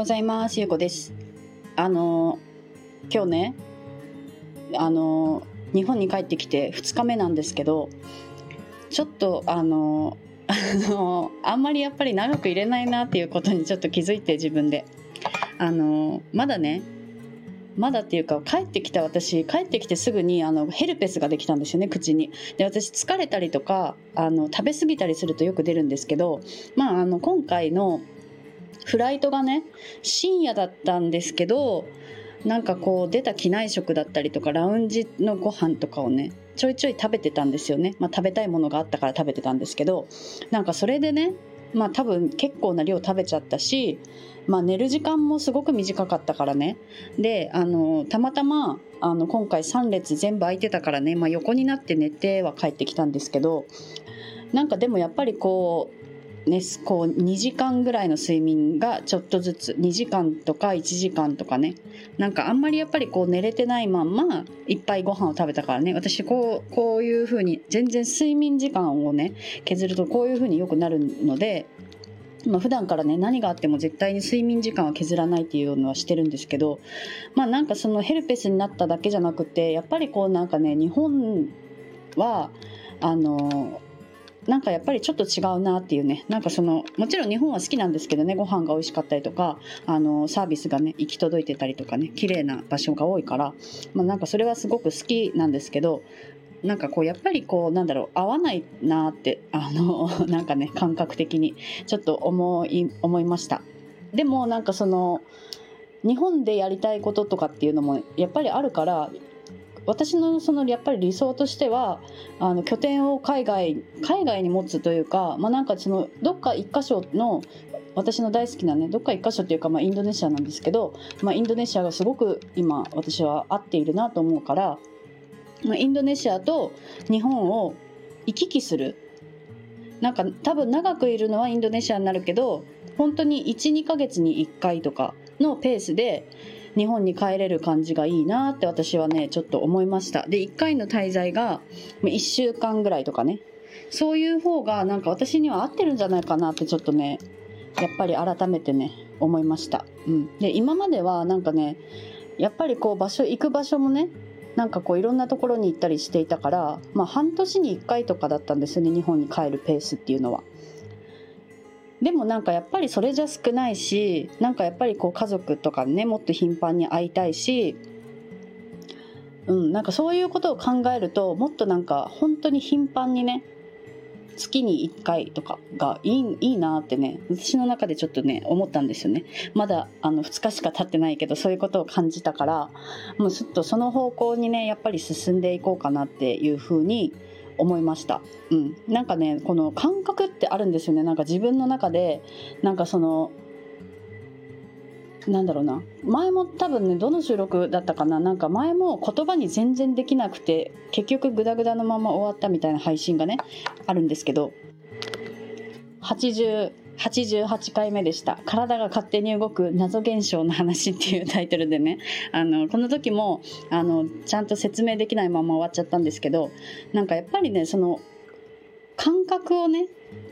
ございます。ゆうこです。あの今日ね、あの日本に帰ってきて2日目なんですけど、ちょっとあの あのあんまりやっぱり長く入れないなっていうことにちょっと気づいて自分で、あのまだね。まだっていうか帰ってきた私帰ってきてすぐにあのヘルペスができたんですよね口にで私疲れたりとかあの食べ過ぎたりするとよく出るんですけどまああの今回のフライトがね深夜だったんですけどなんかこう出た機内食だったりとかラウンジのご飯とかをねちょいちょい食べてたんですよね、まあ、食べたいものがあったから食べてたんですけどなんかそれでねまあ多分結構な量食べちゃったし、まあ、寝る時間もすごく短かったからね。であのたまたまあの今回3列全部空いてたからね、まあ、横になって寝ては帰ってきたんですけどなんかでもやっぱりこうね、こう2時間ぐらいの睡眠がちょっとずつ2時間とか1時間とかね。なんかあんまりやっぱりこう寝れてないまんまいっぱいご飯を食べたからね。私こうこういう風に全然睡眠時間をね削るとこういう風によくなるのでまあ、普段からね何があっても絶対に睡眠時間は削らないっていうのはしてるんですけどまあなんかそのヘルペスになっただけじゃなくてやっぱりこうなんかね日本はあのなんかやっぱりちょっと違うなっていうね。なんかそのもちろん日本は好きなんですけどね。ご飯が美味しかったりとかあのサービスがね行き届いてたりとかね。綺麗な場所が多いから、まあ、なんかそれはすごく好きなんですけどなんかこうやっぱりこうなんだろう合わないなってあの なんかね感覚的にちょっと思い思いました。でもなんかその日本でやりたいこととかっていうのもやっぱりあるから私のそのやっぱり理想としてはあの拠点を海外海外に持つというか、まあ、なんかそのどっか一箇所の私の大好きなねどっか一箇所っていうか、まあ、インドネシアなんですけど、まあ、インドネシアがすごく今私は合っているなと思うから、まあ、インドネシアと日本を行き来する。なんか多分長くいるのはインドネシアになるけど本当に12ヶ月に1回とかのペースで日本に帰れる感じがいいなって私はねちょっと思いました。で1回の滞在が1週間ぐらいとかね。そういう方がなんか私には合ってるんじゃないかなってちょっとねやっぱり改めてね思いました、うん、で今まではなんかねやっぱりこう場所行く場所もねなんかこういろんなところに行ったりしていたから、まあ、半年に1回とかだったんですよね日本に帰るペースっていうのは。でもなんかやっぱりそれじゃ少ないしなんかやっぱりこう家族とかねもっと頻繁に会いたいしうん、なんかそういうことを考えるともっとなんか本当に頻繁にね月に1回とかがいいいいなってね私の中でちょっとね思ったんですよね。まだあの2日しか経ってないけどそういうことを感じたからもうちょっとその方向にねやっぱり進んでいこうかなっていうふうに思思いました。うん、なんかねこの感覚ってあるんですよね。なんか自分の中でなんかそのなんだろうな。前も多分ねどの収録だったかな。なんか前も言葉に全然できなくて結局グダグダのまま終わったみたいな配信がねあるんですけど。88回目でした「体が勝手に動く謎現象の話」っていうタイトルでね。あのこの時もあのちゃんと説明できないまま終わっちゃったんですけどなんかやっぱりねその感覚をね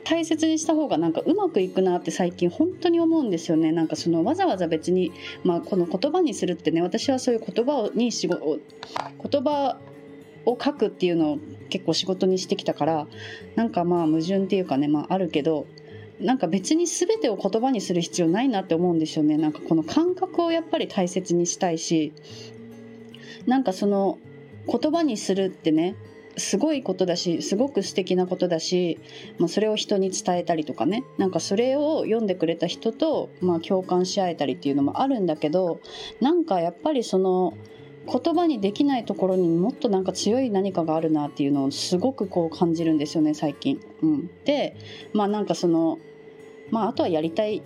大切にした方がなんかうまくいくなって最近本当に思うんですよね。なんかそのわざわざ別に、まあ、この言葉にするってね私はそういう言葉に仕事言葉を書くっていうのを結構仕事にしてきたからなんかまあ矛盾っていうかね、まあ、あるけどなんか別に全てを言葉にする必要ないなって思うんですよね。なんかこの感覚をやっぱり大切にしたいし。なんかその言葉にするってねすごいことだしすごく素敵なことだし、まあ、それを人に伝えたりとかね。なんかそれを読んでくれた人と、まあ、共感し合えたりっていうのもあるんだけどなんかやっぱりその言葉にできないところにもっとなんか強い何かがあるなっていうのをすごくこう感じるんですよね最近。うん、でまあなんかそのまああとはやりたい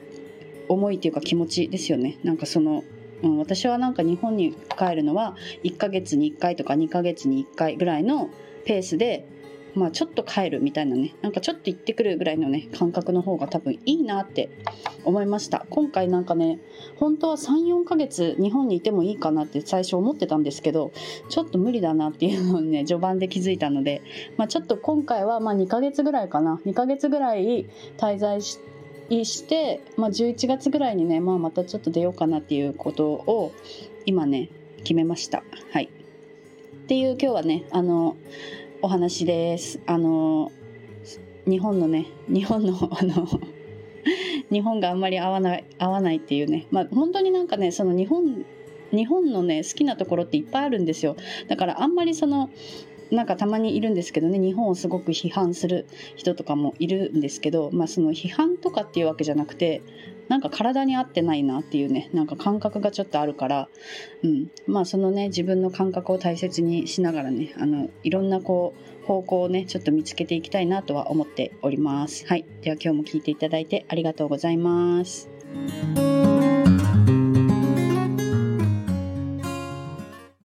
思いっていうか気持ちですよね。なんかそのうん、私はなんか日本に帰るのは1ヶ月に1回とか2ヶ月に1回ぐらいのペースでまあ、ちょっと帰るみたいなね。なんかちょっと行ってくるぐらいのね感覚の方が多分いいなって思いました。今回なんかね本当は34ヶ月日本にいてもいいかなって最初思ってたんですけどちょっと無理だなっていうのをね序盤で気づいたので、まあ、ちょっと今回はま2ヶ月ぐらいかな。2ヶ月ぐらい滞在して意して、まあ、11月ぐらいにね、まあ、またちょっと出ようかなっていうことを今ね決めました。はい。っていう今日はねあのお話です。あの日本のね日本の あの日本があんまり合わない合わないっていうね。まあ本当になんかねその日本日本のね好きなところっていっぱいあるんですよ。だからあんまりそのなんかたまにいるんですけどね日本をすごく批判する人とかもいるんですけど、まあ、その批判とかっていうわけじゃなくてなんか体に合ってないなっていうねなんか感覚がちょっとあるから、うん、まあそのね自分の感覚を大切にしながらねあのいろんなこう方向をねちょっと見つけていきたいなとは思っております。はい、では今日も聞いていただいてありがとうございます。